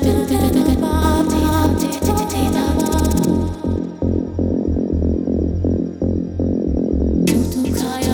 Too tired.